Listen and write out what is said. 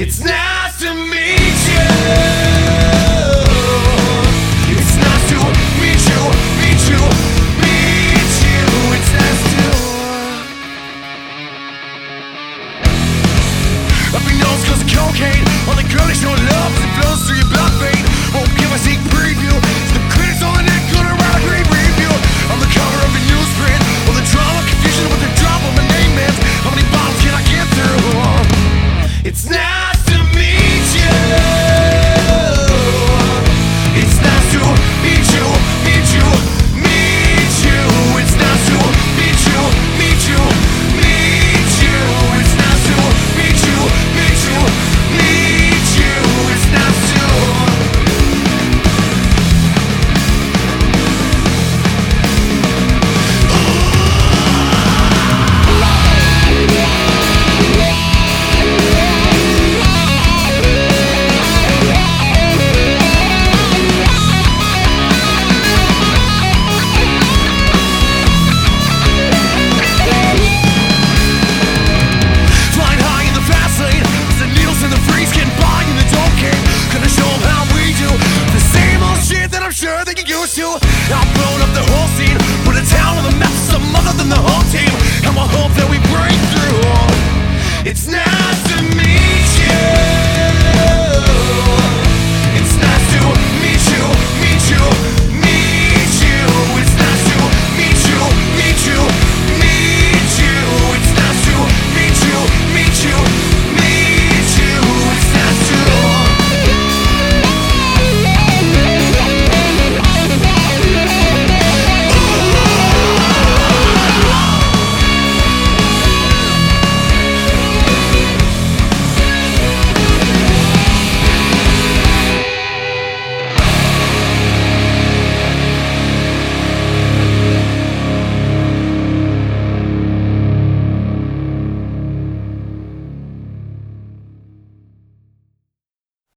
It's now! Sure